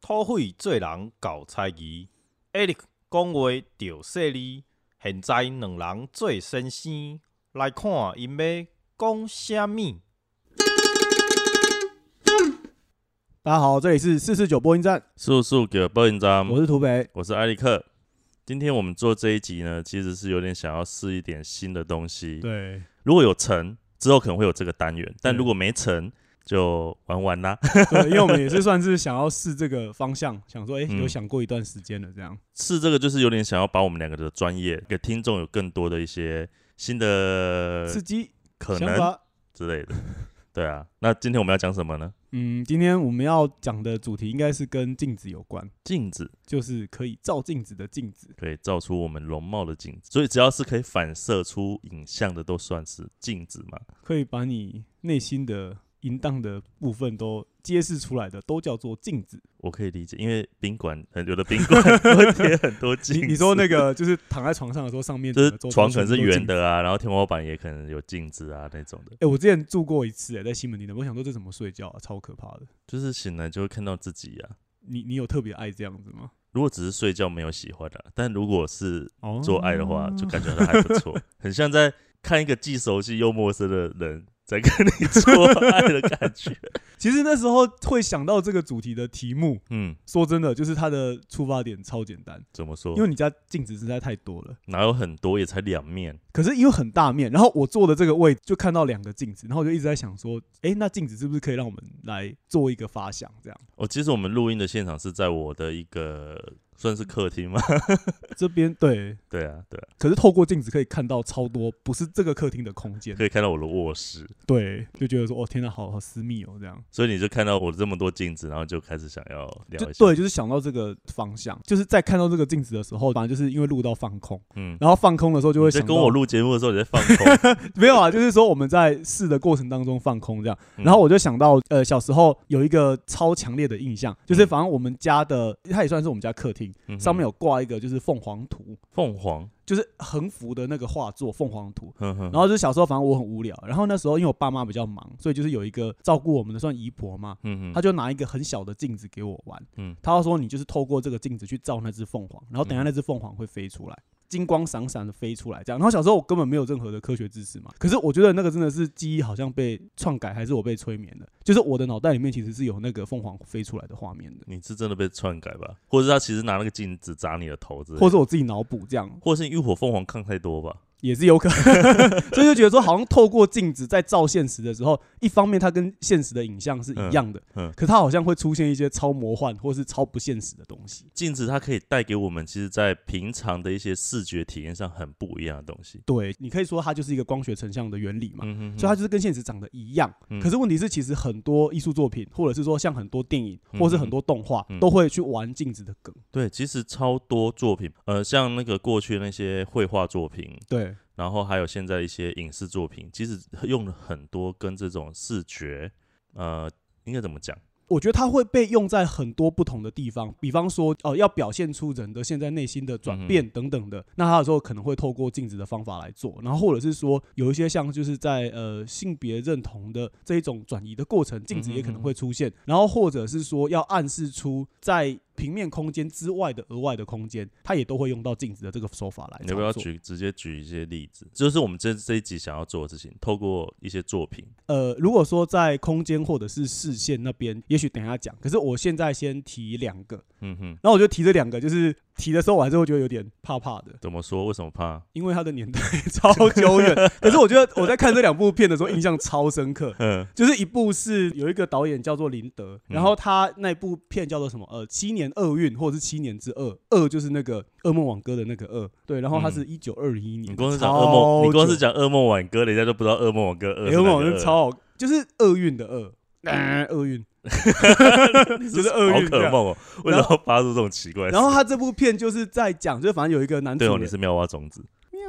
土匪做人搞猜疑，Eric 讲话着犀利。现在两人做先生，来看因要讲啥物。大家好，这里是四四九播音站，速速给播音站，我是土北。我是艾利克。今天我们做这一集呢，其实是有点想要试一点新的东西。对，如果有成之后，可能会有这个单元；但如果没成，就玩玩啦。对，因为我们也是算是想要试这个方向，想说，哎、嗯有想过一段时间了，这样。试这个就是有点想要把我们两个的专业给听众有更多的一些新的刺激呃可能想法。之类的。对啊，那今天我们要讲什么呢？嗯，今天我们要讲的主题应该是跟镜子有关，镜子就是可以照镜子的镜子。可以照出我们容貌的镜子，所以只要是可以反射出影像的，都算是镜子嘛。可以把你内心的淫荡的部分都揭示出来的，都叫做镜子。我可以理解，因为宾馆很有的宾馆 会贴很多镜子。你你说那个就是躺在床上的时候，上面 就是床可能是圆。的啊，然后天花板也可能有镜子啊那种的，哎、我之前住过一次、哎，在西门町的，我想说这怎么睡觉啊，超可怕的。就是醒来就会看到自己啊。你你有特别爱这样子吗？如果只是睡觉没有喜欢的、但如果是哦做爱的话，就感觉还不错，很像在看一个既熟悉又陌生的人在跟你做爱的感觉。其实那时候会想到这个主题的题目，嗯，说真的，就是它的出发点超简单，怎么说因？为你家镜子实在太多了。哪有很多，也才两面。可是因为很大面，然后我坐的这个位就看到两个镜子，然后我就一直在想说，诶，那镜子是不是可以让我们来做一个发想？这样哦，其实我们录音的现场是在我的一个算是客厅吗？这边对，对啊，对啊，可是透过镜子可以看到超多不是这个客厅的空间，可以看到我的卧室，对，就觉得说，哦天哪，好好私密哦，这样。所以你就看到我这么多镜子，然后就开始想要聊一下。对，就是想到这个方向，就是在看到这个镜子的时候，反正就是因为录到放空，嗯，然后放空的时候就会想跟我录节目的时候，你在放空，没有啊，就是说我们在试的过程当中放空这样，嗯。然后我就想到，呃，小时候有一个超强烈的印象，就是嗯。反正我们家的，它也算是我们家客厅，嗯上面有挂一个就是凤凰图，凤凰，就是横幅的那个画作凤凰图。然后就是小时候，反正我很无聊，然后那时候因为我爸妈比较忙，所以就是有一个照顾我们的算姨婆嘛，嗯哼，他就拿一个很小的镜子给我玩，嗯。他就说你就是透过这个镜子去照那只凤凰，然后等下那只凤凰会飞出来，金光闪闪的飞出来这样。然后小时候我根本没有任何的科学知识嘛，可是我觉得那个真的是记忆好像被篡改，还是我被催眠了？就是我的脑袋里面其实是有那个凤凰飞出来的画面的，你是真的被篡改吧？或者是他其实拿那个镜子砸你的头子，或者是我自己脑补这样，或者是浴火凤凰看太多吧？也是有可能。所以就觉得说，好像透过镜子在照现实的时候，一方面它跟现实的影像是一样的，嗯嗯可它好像会出现一些超魔幻或是超不现实的东西。镜子它可以带给我们，其实在平常的一些视觉体验上很不一样的东西。对你可以说它就是一个光学成像的原理嘛，嗯哼哼所以它就是跟现实长得一样。嗯可是问题是，其实很多艺术作品，或者是说像很多电影，嗯或是很多动画，嗯都会去玩镜子的梗。对，其实超多作品，呃，像那个过去那些绘画作品，对，然后还有现在一些影视作品，其实用了很多跟这种视觉，呃，应该怎么讲？我觉得它会被用在很多不同的地方，比方说，哦、要表现出人的现在内心的转变等等的，那它有时候可能会透过镜子的方法来做，然后或者是说有一些像就是在呃性别认同的这一种转移的过程，镜子也可能会出现，然后或者是说要暗示出在平面空间之外的额外的空间，它也都会用到镜子的这个手法来你要不要举直接举一些例子？就是我们这这一集想要做的事情，透过一些作品，呃，如果说在空间或者是视线那边，也许等一下讲。可是我现在先提两个，嗯哼，然后我就提这两个，就是提的时候我还是会觉得有点怕怕的，怎么说？为什么怕？因为它的年代 超久远。可是我觉得我在看这两部片的时候印象超深刻，嗯就是一部是有一个导演叫做林德，然后他那部片叫做什么？呃，七年厄运或者是七年之厄。厄就是那个噩梦挽歌的那个厄，对。然后它是一九二一年，嗯你光是讲噩梦，你光是讲讲噩梦挽歌，人家都不知道噩梦挽歌噩梦是超好，就是厄运的厄，呃厄运。就是厄宝运这样。可梦哦，为什么要发出这种奇怪的声音？然后他这部片就是在讲，就反正有一个男主对哦，人你是妙蛙种子，喵，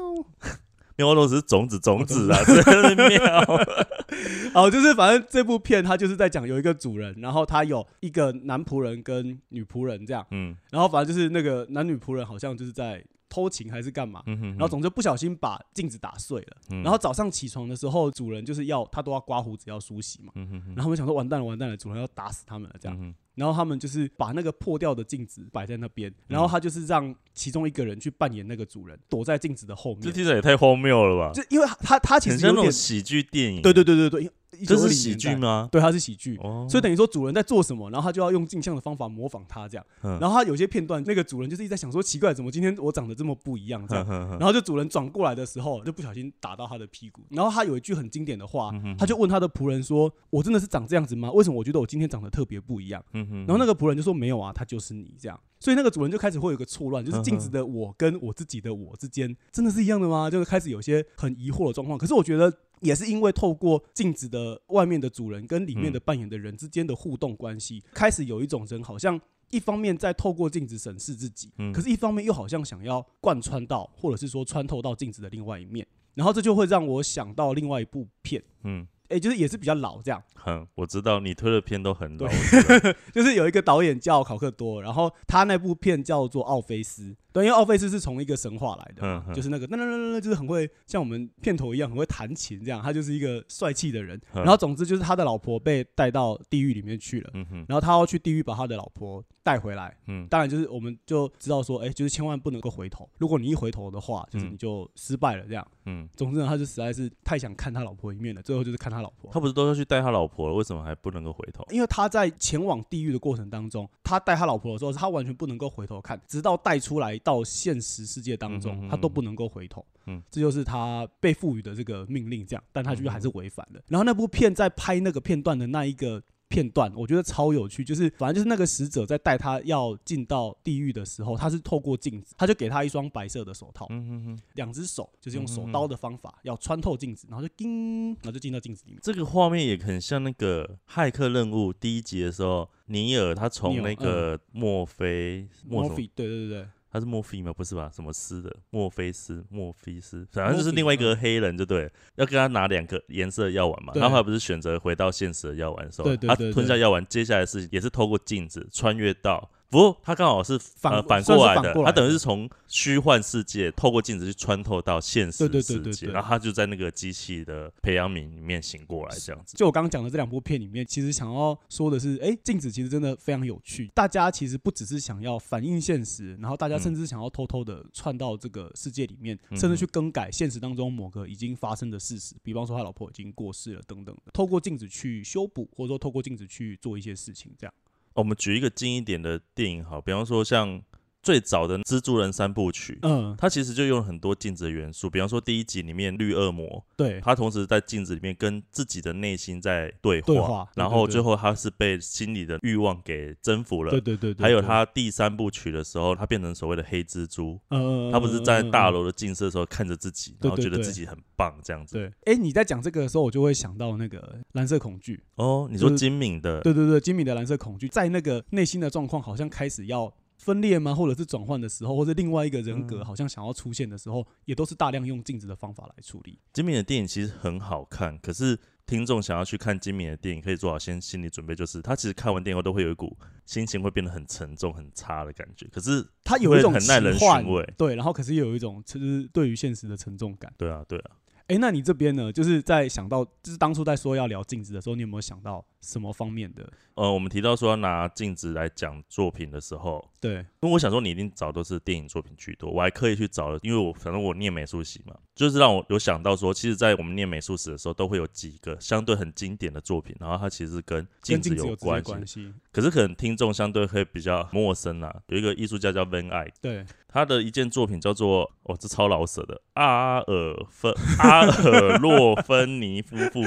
妙蛙种子是种子种子啊，真的是妙。哦，就是反正这部片他就是在讲有一个主人，然后他有一个男仆人跟女仆人这样，嗯。然后反正就是那个男女仆人好像就是在偷情还是干嘛，嗯哼，然后总之不小心把镜子打碎了。嗯然后早上起床的时候，主人就是要他都要刮胡子要梳洗嘛，嗯哼哼然后我们想说完蛋了完蛋了，主人要打死他们了这样。嗯然后他们就是把那个破掉的镜子摆在那边，然后他就是让其中一个人去扮演那个主人，躲在镜子的后面。这听起来也太荒谬了吧？就因为他他其很像那种实有点喜剧电影。对对对对对，1920这是喜剧？吗？对，它是喜剧。哦，所以等于说主人在做什么，然后他就要用镜像的方法模仿他这样。嗯然后他有些片段，那个主人就是一直在想说，奇怪，怎么今天我长得这么不一样这样。然后就主人转过来的时候，就不小心打到他的屁股。然后他有一句很经典的话他就问他的仆人说：“我真的是长这样子吗？为什么我觉得我今天长得特别不一样？”然后那个仆人就说：“没有啊，他就是你这样。”所以那个主人就开始会有一个错乱，就是镜子的我跟我自己的我之间真的是一样的吗？就是开始有些很疑惑的状况。可是我觉得也是因为透过镜子的外面的主人跟里面的扮演的人之间的互动关系，开始有一种人好像。一方面在透过镜子审视自己，嗯。可是一方面又好像想要贯穿到，或者是说穿透到镜子的另外一面，然后这就会让我想到另外一部片，嗯。诶，就是也是比较老这样，很，我知道你推的片都很老，就是有一个导演叫考克多，然后他那部片叫做《奥菲斯》，对，因为奥菲斯是从一个神话来的，嗯嗯就是那个那那那那就是很会像我们片头一样很会弹琴这样，他就是一个帅气的人。嗯然后总之就是他的老婆被带到地狱里面去了，嗯，然后他要去地狱把他的老婆带回来。嗯当然就是我们就知道说，哎、就是千万不能够回头，如果你一回头的话，就是嗯你就失败了这样。嗯，总之呢，他就实在是太想看他老婆一面了，最后就是看他老婆。他不是都要去带他老婆了，为什么还不能够回头？因为他在前往地狱的过程当中，他带他老婆的时候，他完全不能够回头看，直到带出来到现实世界当中，他都不能够回头。嗯，这就是他被赋予的这个命令，这样，但他居然还是违反了。然后那部片在拍那个片段的那一个。片段我觉得超有趣，就是反正就是那个使者在带他要进到地狱的时候，他是透过镜子，他就给他一双白色的手套，嗯哼哼，两只手就是用手刀的方法要穿透镜子，然后就叮，然后就进到镜子里面。这个画面也很像那个《骇客任务》第一集的时候，尼尔他从那个墨菲墨菲，对对对对，他是墨菲吗？不是吧？什么斯的？墨菲斯、墨菲斯，反正就是另外一个黑人，就对，要跟他拿两个颜色的药丸嘛。对然后他不是选择回到现实的药丸的时候，对对对他吞下药丸，接下来是也是透过镜子穿越到。不过他刚好是反呃反过来的，他等于是从虚幻世界透过镜子去穿透到现实对对对世界，对对然后他就在那个机器的培养皿里面醒过来，这样子。就我刚刚讲的这两部片里面，其实想要说的是，哎、镜子其实真的非常有趣。大家其实不只是想要反映现实，然后大家甚至想要偷偷的窜到这个世界里面，嗯甚至去更改现实当中某个已经发生的事实，比方说他老婆已经过世了等等的，透过镜子去修补，或者说透过镜子去做一些事情，这样。我们举一个近一点的电影好，比方说像最早的《蜘蛛人三部曲》，嗯，它其实就用了很多镜子的元素，比方说第一集里面绿恶魔，对，他同时在镜子里面跟自己的内心在对话，对话然后最后他是被心里的欲望给征服了。对对对对，还有，他第三部曲的时候，他变成所谓的黑蜘蛛，呃，他不是站在大楼。的镜射的时候看着自己，对然后觉得自己很棒这样子。对，哎、你在讲这个的时候，我就会想到那个蓝色恐惧。哦，你说就是精敏的，对对对，金敏的蓝色恐惧，在那个内心的状况好像开始要分裂吗？或者是转换的时候，或者另外一个人格嗯好像想要出现的时候，也都是大量用镜子的方法来处理。金敏的电影其实很好看，可是听众想要去看金敏的电影，可以做好先心理准备，就是他其实看完电影后都会有一股心情会变得很沉重、很差的感觉。可是他有一种很耐人寻味对，然后可是又有一种就是对于现实的沉重感。对啊，对啊，哎，那你这边呢？就是在想到，就是当初在说要聊镜子的时候，你有没有想到什么方面的？呃，我们提到说要拿镜子来讲作品的时候，对，因为我想说你一定找都是电影作品居多，我还刻意去找了，因为我反正我念美术系嘛，就是让我有想到说，其实，在我们念美术史的时候，都会有几个相对很经典的作品，然后它其实跟镜子有关系。可是可能听众相对会比较陌生啦。有一个艺术家叫 Van Eyck，对，他的一件作品叫做哦，这超老舍的阿尔芬阿尔洛芬尼夫妇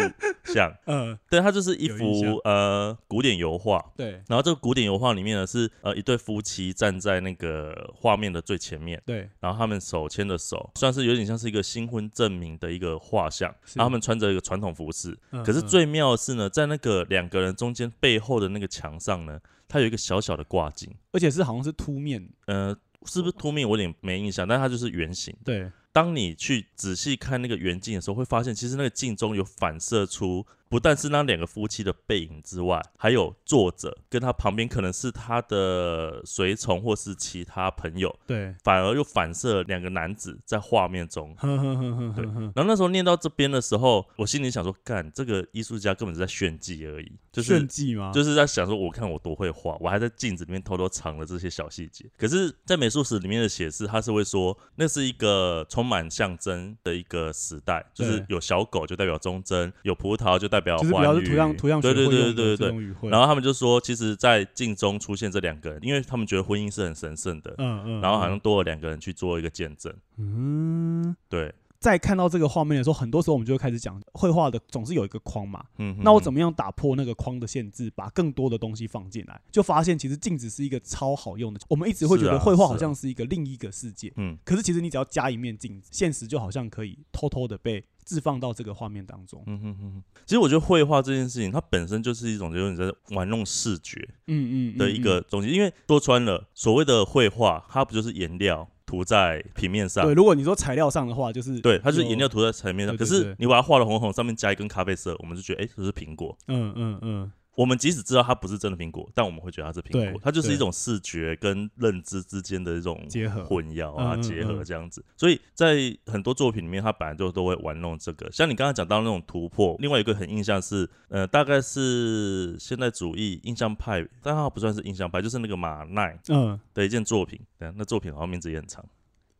像，呃，对，他就是一有呃古典油画。对，然后这个古典油画里面呢是呃一对夫妻站在那个画面的最前面，对，然后他们手牵着手，算是有点像是一个新婚证明的一个画像。然后他们穿着一个传统服饰，可是最妙的是呢，在那个两个人中间背后的那个墙上呢，它有一个小小的挂镜，而且是好像是凸面。呃，是不是凸面我有点没印象，但它就是圆形。对，当你去仔细看那个圆镜的时候，会发现其实那个镜中有反射出不但是那两个夫妻的背影之外，还有作者跟他旁边可能是他的随从或是其他朋友，对，反而又反射两个男子在画面中。呵呵呵呵对然后那时候念到这边的时候，我心里想说，干这个艺术家根本是在炫技而已，就是炫技吗？就是在想说，我看我多会画，我还在镜子里面偷偷藏了这些小细节。可是，在美术史里面的写字，他是会说，那是一个充满象征的一个时代，就是有小狗就代表忠贞，有葡萄就代表就是比较是图样图样学对对对对对。然后他们就说，其实，在镜中出现这两个人，因为他们觉得婚姻是很神圣的，嗯嗯，然后好像多了两个人去做一个见证。嗯。对，在看到这个画面的时候，很多时候我们就会开始讲，绘画的总是有一个框嘛。嗯，那我怎么？样打破那个框的限制，把更多的东西放进来？就发现其实镜子是一个超好用的。我们一直会觉得绘画好像是一个另一个世界，嗯，可是其实你只要加一面镜子，现实就好像可以偷偷的被置放到这个画面当中。嗯哼哼哼，其实我觉得绘画这件事情，它本身就是一种就是你在玩弄视觉嗯嗯的一个东西，因为说穿了，所谓的绘画，它不就是颜料涂在平面上？对，如果你说材料上的话，就是对，它就是颜料涂在层面上。可是你把它画的红红，上面加一根咖啡色，我们就觉得，哎、这是苹果。嗯嗯嗯，我们即使知道它不是真的苹果，但我们会觉得它是苹果。它就是一种视觉跟认知之间的一种结合混淆啊、结合嗯这样子。所以在很多作品里面，它本来就都会玩弄这个。像你刚刚讲到那种突破，另外一个很印象是，呃，大概是现代主义印象派，但它不算是印象派，就是那个马奈嗯，的一件作品。对，那作品好像名字也很长，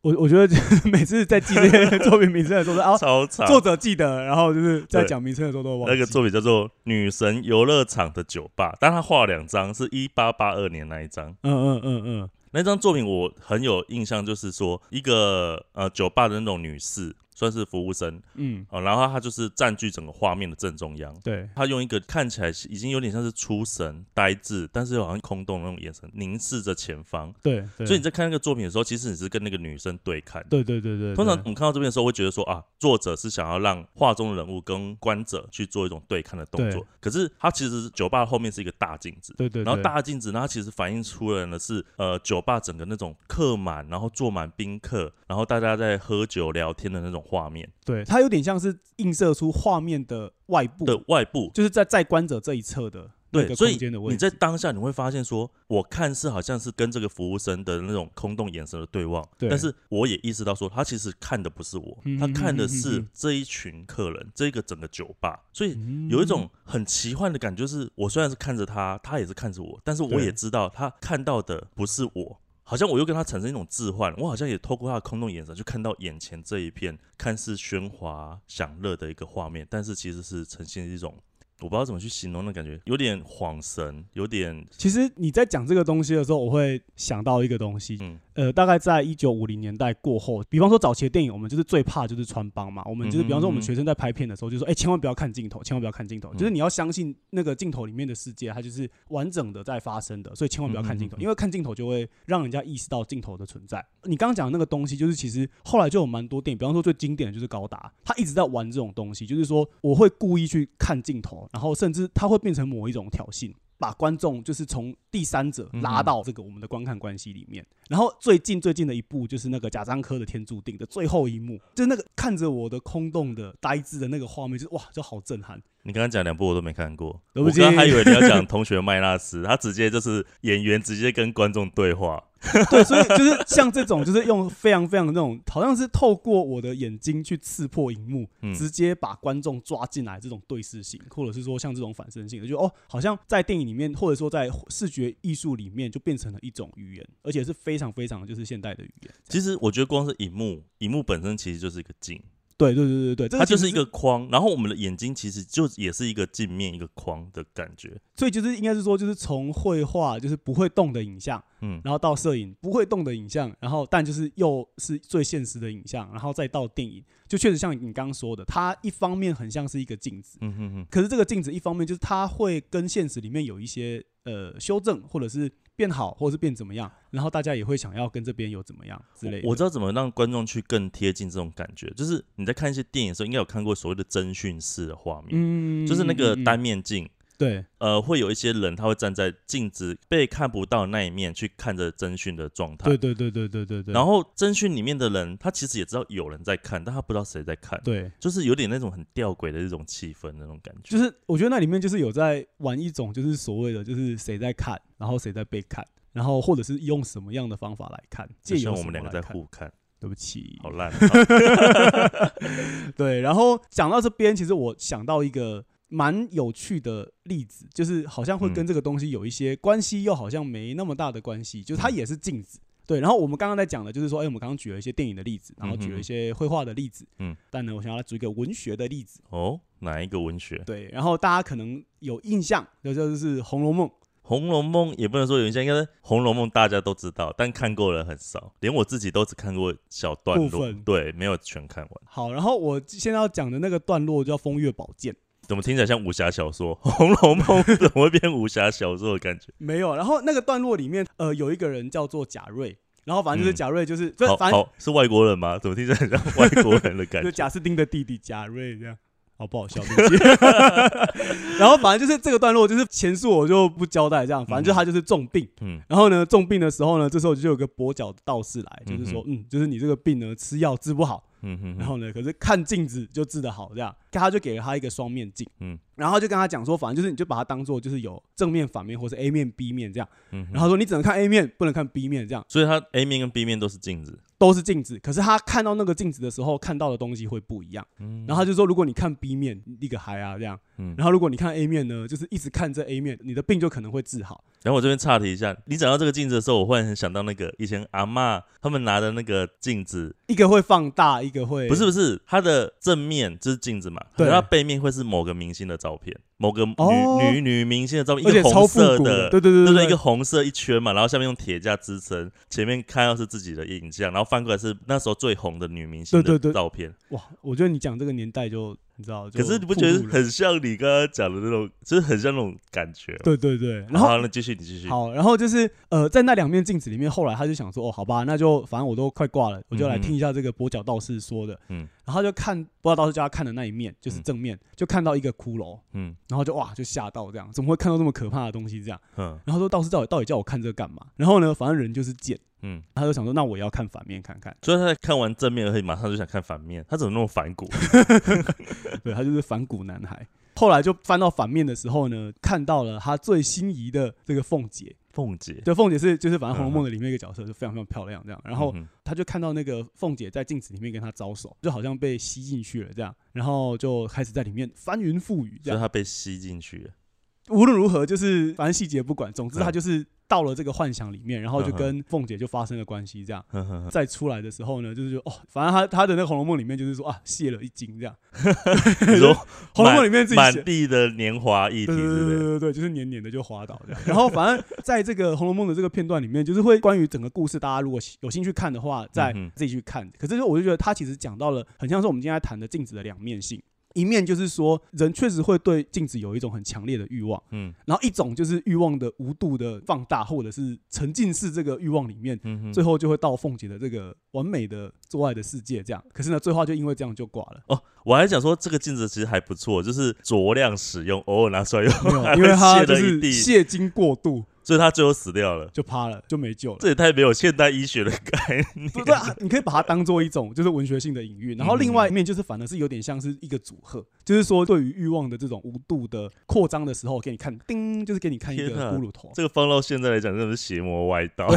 我我觉得 每次在记这些 作品名称的时候，啊，超长。作者记得，然后就是在讲名称的时候都忘记。那个作品叫做《女神游乐场的酒吧》，但他画了两张，是一八八二年那一张。嗯嗯嗯嗯，那张作品我很有印象，就是说一个呃酒吧的那种女士，算是服务生嗯，哦，然后他就是占据整个画面的正中央。对，他用一个看起来已经有点像是出神、呆滞，但是又好像空洞的那种眼神凝视着前方。对，对所以你在看那个作品的时候，其实你是跟那个女生对看。对对对对，对通常我们看到这边的时候，会觉得说啊，作者是想要让画中的人物跟观者去做一种对看的动作。可是他其实酒吧后面是一个大镜子，对对，然后大镜子呢，它其实反映出来的是呃酒吧整个那种客满，然后坐满宾客，然后大家在喝酒聊天的那种画面。对它有点像是映射出画面的外部，的外部。就是在在观者这一侧的那对，个所以。你在当下你会发现说，我看似好像是跟这个服务生的那种空洞眼神的对望，对。但是我也意识到说，他其实看的不是我，嗯他看的是嗯这一群客人，这个整个酒吧，所以嗯。有一种很奇幻的感觉，就是我虽然是看着他，他也是看着我，但是我也知道他看到的不是我，好像我又跟他产生一种置换，我好像也透过他的空洞眼神，去看到眼前这一片看似喧哗享乐的一个画面，但是其实是呈现一种。我不知道怎么去形容的感觉，有点恍神，有点其实你在讲这个东西的时候，我会想到一个东西，嗯呃，大概在一九五零年代过后，比方说早期的电影，我们就是最怕就是穿帮嘛，我们就是比方说我们嗯学生在拍片的时候，就说，哎、千万不要看镜头，千万不要看镜头，嗯就是你要相信那个镜头里面的世界，它就是完整的在发生的，所以千万不要看镜头，因为看镜头就会让人家意识到镜头的存在。你刚刚讲的那个东西，就是其实后来就有蛮多电影，比方说最经典的就是高达，他一直在玩这种东西，就是说我会故意去看镜头，然后甚至它会变成某一种挑衅。把观众就是从第三者拉到这个我们的观看关系里面，然后最近最近的一部就是那个贾樟柯的《天注定》的最后一幕，就是那个看着我的空洞的呆滞的那个画面，就是哇，就好震撼。你刚刚讲两部我都没看过，我刚刚还以为你要讲《同学麦纳斯》，他直接就是演员直接跟观众对话。对，所以就是像这种，就是用非常非常那种，好像是透过我的眼睛去刺破荧幕，嗯。直接把观众抓进来这种对视性，或者是说像这种反身性的，就哦，好像在电影里面，或者说在视觉艺术里面，就变成了一种语言，而且是非常非常就是现代的语言。其实我觉得光是荧幕，荧幕本身其实就是一个镜，对对对对对，它就是一个框，然后我们的眼睛其实就也是一个镜面一个框的感觉。所以就是应该是说，就是从绘画就是不会动的影像，嗯，然后到摄影不会动的影像，然后但就是又是最现实的影像，然后再到电影，就确实像你刚刚说的，它一方面很像是一个镜子，嗯哼哼，可是这个镜子一方面就是它会跟现实里面有一些呃修正，或者是变好，或是变怎么样，然后大家也会想要跟这边有怎么样之类的。我知道怎么让观众去更贴近这种感觉，就是你在看一些电影的时候，应该有看过所谓的侦讯式的画面，嗯就是那个单面镜。对呃，会有一些人他会站在镜子被看不到的那一面去看着侦讯的状态。对对对对对对对。然后侦讯里面的人，他其实也知道有人在看，但他不知道谁在看，对，就是有点那种很吊诡的这种气氛那种感觉。就是我觉得那里面就是有在玩一种，就是所谓的就是谁在看，然后谁在被看，然后或者是用什么样的方法来看，借由就像我们两个在。互看，对不起，好烂。对，然后讲到这边，其实我想到一个蛮有趣的例子，就是好像会跟嗯这个东西有一些关系，又好像没那么大的关系，就是它嗯也是镜子。对，然后我们刚刚在讲的就是说，哎，我们刚刚举了一些电影的例子，然后举了一些绘画的例子，嗯，但呢，我想要来举一个文学的例子。哦，哪一个文学？《对，然后大家可能有印象，就就是《红楼梦》。红楼梦》也不能说有印象，应该是《红楼梦》大家都知道，但看过的人很少，连我自己都只看过小段落对，没有全看完。好，然后我现在要讲的那个段落叫《风月宝鉴》，怎么听起来像武侠小说？《红楼梦》怎么会变武侠小说的感觉？没有。然后那个段落里面，呃，有一个人叫做贾瑞，然后反正就是嗯贾瑞，就是、好反正好是外国人吗？怎么听起来很像外国人的感就觉？贾斯汀的弟弟贾瑞这样。好不好笑？对不起。然后反正就是这个段落，就是前述我就不交代，这样，反正就他就是重病。嗯然后呢，重病的时候呢，这时候就有个跛脚的道士来，就是说，嗯，就是你这个病呢，吃药治不好，嗯然后呢，可是看镜子就治得好，这样，他就给了他一个双面镜，嗯。然后就跟他讲说，反正就是你就把它当做就是有正面、反面，或是 A 面、B 面这样，嗯，然后说你只能看 A 面，不能看 B 面，这样。所以他 A 面跟 B 面都是镜子。都是镜子，可是他看到那个镜子的时候，看到的东西会不一样。嗯。然后他就说，如果你看 B 面，你个嗨啊这样，嗯，然后如果你看 A 面呢，就是一直看这 A 面，你的病就可能会治好。然后我这边岔题一下，你讲到这个镜子的时候，我忽然很想到那个以前阿嬷他们拿的那个镜子，一个会放大，一个会不是不是，它的正面就是镜子嘛，对。可是它背面会是某个明星的照片，某个女、哦。女女明星的照片，一个红色的，对对对对对。一个红色一圈嘛，然后下面用铁架支撑，前面看到是自己的影像，然后翻过来是那时候最红的女明星的对对对。照片。哇，我觉得你讲这个年代就你知道，可是你不觉得很像你刚刚讲的那种，就是很像那种感觉吗？对对对，然后好，那继续你继续。好，然后就是呃，在那两面镜子里面，后来他就想说，哦，好吧，那就反正我都快挂了，我就来听一下这个跛脚道士说的。嗯然后就看跛脚道士叫他看的那一面，就是嗯正面，就看到一个骷髅，嗯然后就哇，就吓到这样，怎么会看到这么可怕的东西这样？嗯然后说道士到底到底叫我看这个干嘛？然后呢，反正人就是贱，嗯，他就想说，那我要看反面看看。所以他在看完正面而已，马上就想看反面，他怎么那么反骨？对他就是反骨男孩。后来就翻到反面的时候呢，看到了他最心仪的这个凤姐。凤姐，对，凤姐是就是反正《红楼梦》嗯的里面一个角色，就非常非常漂亮这样。然后他就看到那个凤姐在镜子里面跟他招手，就好像被吸进去了这样，然后就开始在里面翻云覆雨这样。所以他被吸进去了。无论如何，就是反正细节不管，总之他嗯就是到了这个幻想里面，然后就跟凤姐就发生了关系这样。再出来的时候呢，就是说哦，反正他他的那个《红楼梦》里面就是说啊，泄了一惊这样。你说 《红楼梦》里面自己写满地的年华议题对对对对就是黏黏的就滑倒这样。然后反正在这个《红楼梦》的这个片段里面，就是会关于整个故事，大家如果有兴趣看的话，再自己去看。可是我就觉得他其实讲到了，很像是我们今天在谈的镜子的两面性。一面就是说，人确实会对镜子有一种很强烈的欲望，嗯然后一种就是欲望的无度的放大，或者是沉浸式这个欲望里面，嗯，最后就会到凤姐的这个完美的做爱的世界这样。可是呢，最后就因为这样就挂了，哦，我还想说这个镜子其实还不错，就是酌量使用，偶尔拿出来用，因为会他就是泄了一地，泄精过度，所以他最后死掉了。就趴了，就没救了。这也太没有现代医学的概念。不对啊，你可以把它当做一种就是文学性的隐喻，然后另外一面就是反而是有点像是一个组合，就是说对于欲望的这种无度的扩张的时候，给你看，叮，就是给你看一个骷髅头。这个放到现在来讲，真的是邪魔歪道。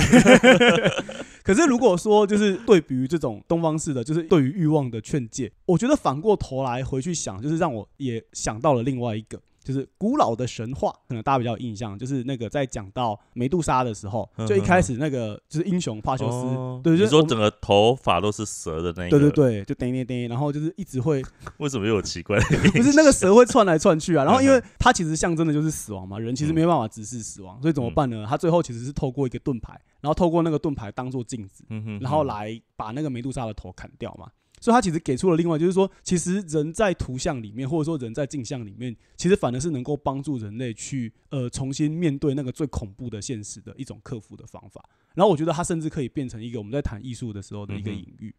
可是如果说就是对比于这种东方式的，就是对于欲望的劝诫，我觉得反过头来回去想，就是让我也想到了另外一个。就是古老的神话，可能大家比较有印象，就是那个在讲到梅杜莎的时候，就一开始那个就是英雄帕修斯，哦对，就是你说整个头发都是蛇的那一个，对对，对，就叮叮叮，然后就是一直会 为什么又有奇怪？不是那个蛇会窜来窜去啊，然后因嗯为它其实象征的就是死亡嘛，人其实没办法直视死亡，所以怎么办呢？他最后其实是透过一个盾牌，然后透过那个盾牌当做镜子，嗯哼，然后来把那个梅杜莎的头砍掉嘛。所以他其实给出了另外，就是说，其实人在图像里面，或者说人在镜像里面，其实反而是能够帮助人类去呃重新面对那个最恐怖的现实的一种克服的方法。然后我觉得它甚至可以变成一个我们在谈艺术的时候的一个隐喻。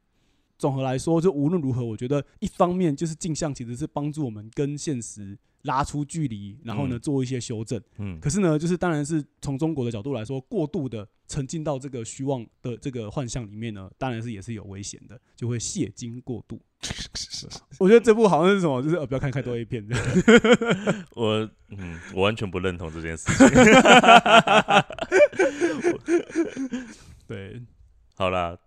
总和来说，就无论如何，我觉得一方面就是镜像其实是帮助我们跟现实拉出距离，然后呢嗯做一些修正。嗯，可是呢，就是当然是从中国的角度来说，过度的沉浸到这个虚妄的这个幻象里面呢，当然是也是有危险的，就会泄精过度。我觉得这部好像是什么，就是呃不要看太多 A 片。我嗯，我完全不认同这件事情。对，好啦，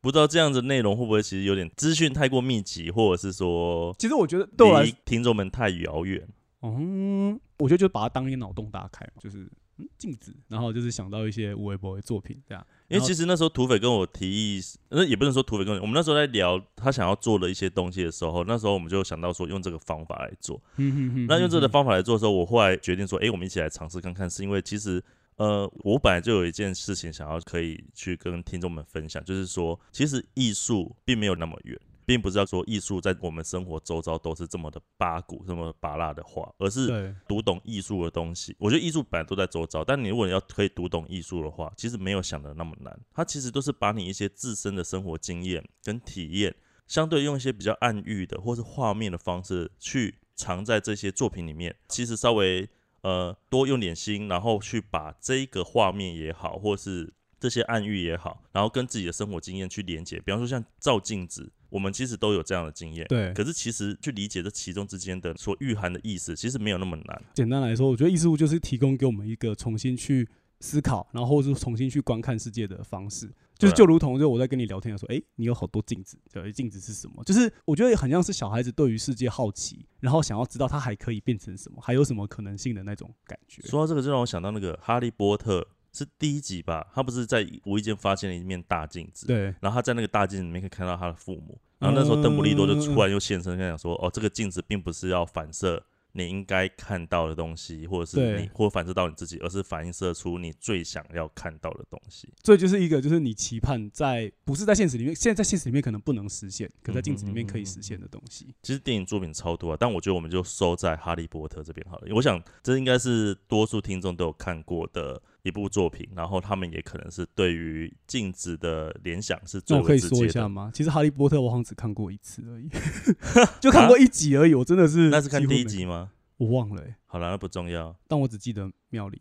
不知道这样子内容会不会其实有点资讯太过密集，或者是说其实我觉得对我来离听众们太遥远。嗯，我觉得就把它当一个脑洞大开，就是嗯镜子，然后就是想到一些无微博的作品这样。因为其实那时候土匪跟我提议，那也不能说土匪跟我，我们那时候在聊他想要做的一些东西的时候，那时候我们就想到说用这个方法来做。嗯哼哼那用这个方法来做的时候，我后来决定说，哎，我们一起来尝试看看，是因为其实。呃，我本来就有一件事情想要可以去跟听众们分享，就是说，其实艺术并没有那么远，并不是要说艺术在我们生活周遭都是这么的八股、这么拔辣的话，而是读懂艺术的东西。我觉得艺术本来都在周遭，但你如果你要可以读懂艺术的话，其实没有想的那么难。它其实都是把你一些自身的生活经验跟体验，相对用一些比较暗喻的或是画面的方式去藏在这些作品里面。其实稍微呃多用点心，然后去把这一个画面也好，或是这些暗喻也好，然后跟自己的生活经验去连接。比方说像照镜子，我们其实都有这样的经验。对，可是其实去理解这其中之间的所蕴含的意思，其实没有那么难。简单来说，我觉得艺术就是提供给我们一个重新去思考，然后或者是重新去观看世界的方式。就是就如同就我在跟你聊天的时候，诶，你有好多镜子，对，镜子是什么？就是我觉得很像是小孩子对于世界好奇，然后想要知道它还可以变成什么，还有什么可能性的那种感觉。说到这个，就让我想到那个《哈利波特》是第一集吧？他不是在无意间发现了一面大镜子，对，然后他在那个大镜子里面可以看到他的父母，然后那时候邓布利多就突然又现身，跟他讲说：“哦，这个镜子并不是要反射你应该看到的东西，或者是你或反射到你自己，而是反映射出你最想要看到的东西。这就是一个就是你期盼在不是在现实里面，现在在现实里面可能不能实现，可在镜子里面可以实现的东西。”其实电影作品超多啊，但我觉得我们就收在《哈利波特》这边好了。我想这应该是多数听众都有看过的一部作品，然后他们也可能是对于镜子的联想是那最我可以说。一下吗？其实《哈利波特》我好像只看过一次而已，就看过一集而已。我真的是那是看第一集吗？我忘了、欸，好了，那不重要。但我只记得妙丽，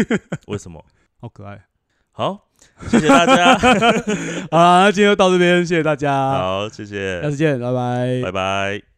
为什么？好可爱。好，谢谢大家。好啦，那今天就到这边，谢谢大家，好，谢谢下，次见，拜拜拜拜。